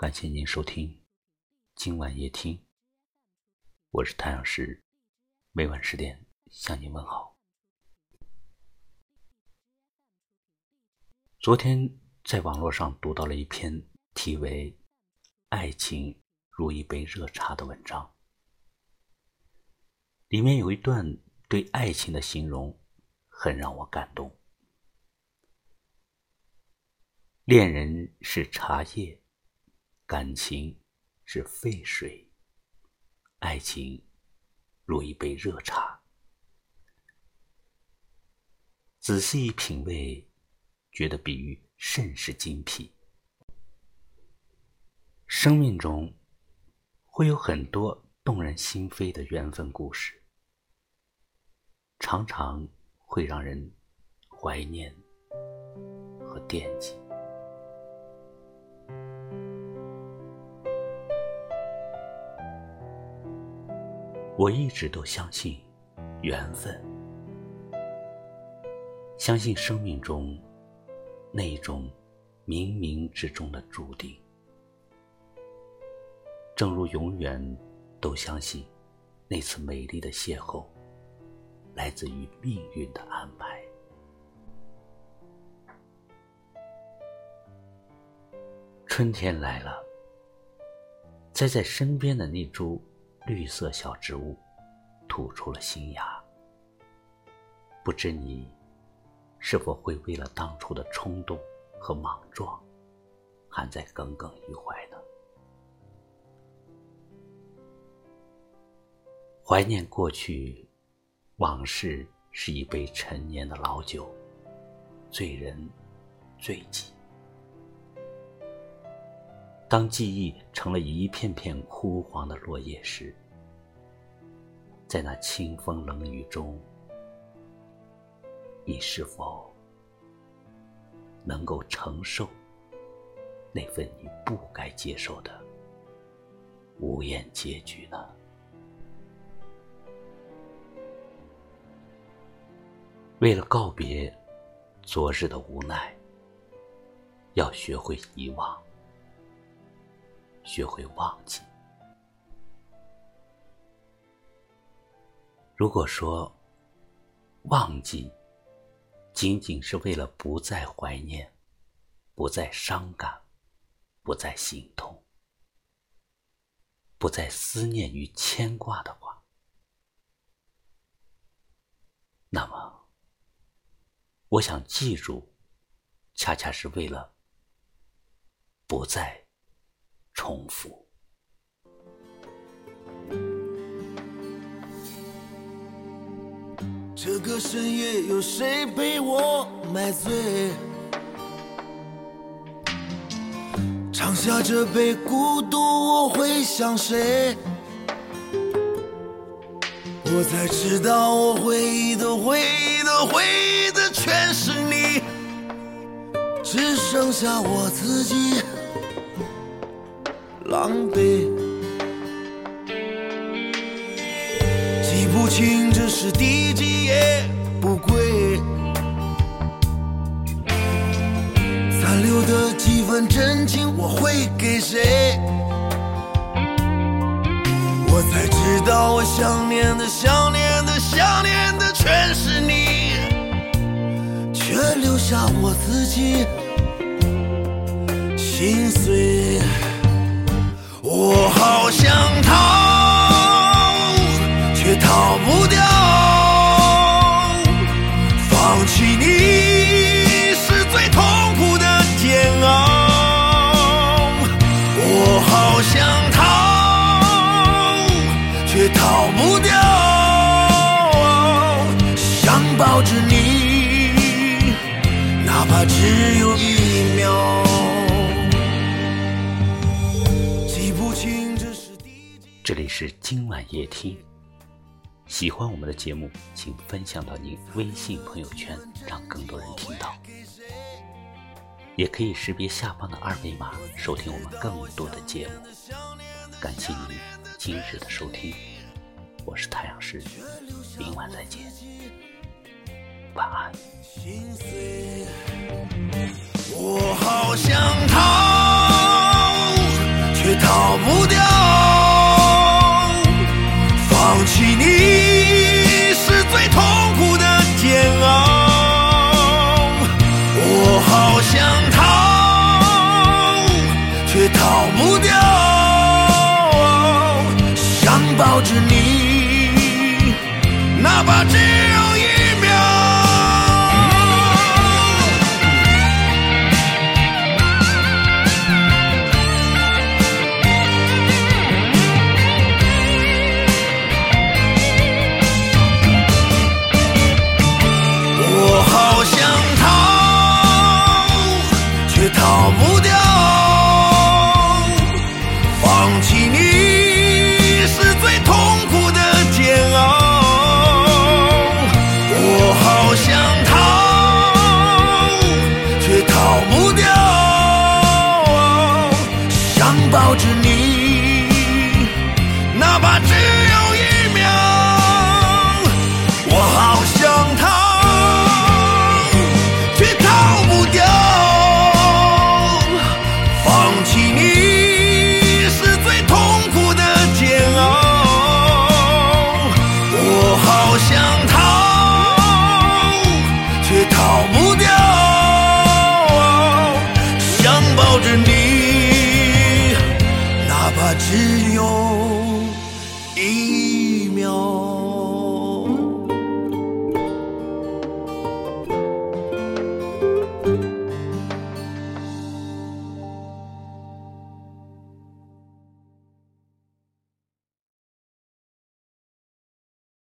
感谢您收听今晚夜听，我是太阳石，每晚十点向您问好。昨天在网络上读到了一篇题为《爱情如一杯热茶》的文章，里面有一段对爱情的形容，很让我感动。恋人是茶叶，感情是沸水，爱情如一杯热茶。仔细品味，觉得比喻甚是精辟。生命中会有很多动人心扉的缘分故事，常常会让人怀念和惦记。我一直都相信缘分，相信生命中那种冥冥之中的注定。正如永远都相信那次美丽的邂逅来自于命运的安排。春天来了，栽在身边的那株。绿色小植物吐出了新芽，不知你是否会为了当初的冲动和莽撞，还在耿耿于怀呢？怀念过去，往事是一杯陈年的老酒，醉人醉己。当记忆成了一片片枯黄的落叶时，在那清风冷雨中，你是否能够承受那份你不该接受的无言结局呢？为了告别昨日的无奈，要学会遗忘。学会忘记。如果说忘记仅仅是为了不再怀念、不再伤感、不再心痛、不再思念与牵挂的话，那么，我想记住，恰恰是为了不再。重复。这个深夜，有谁陪我买醉？尝下这杯孤独，我会想谁？我才知道，我回忆的回忆的回忆的全是你，只剩下我自己。狼狈，记不清这是第几夜不归，残留的几分真情我会给谁？我才知道我想念的想念的想念的全是你，却留下我自己心碎。我好想逃，却逃不掉。放弃你是最痛苦的煎熬。我好想逃，却逃不掉。想抱着你，哪怕只有这里是今晚夜听，喜欢我们的节目，请分享到您微信朋友圈，让更多人听到。也可以识别下方的二维码收听我们更多的节目。感谢您今日的收听，我是太阳石，明晚再见，晚安。抱着你哪怕只抱着你哪怕只有一秒我好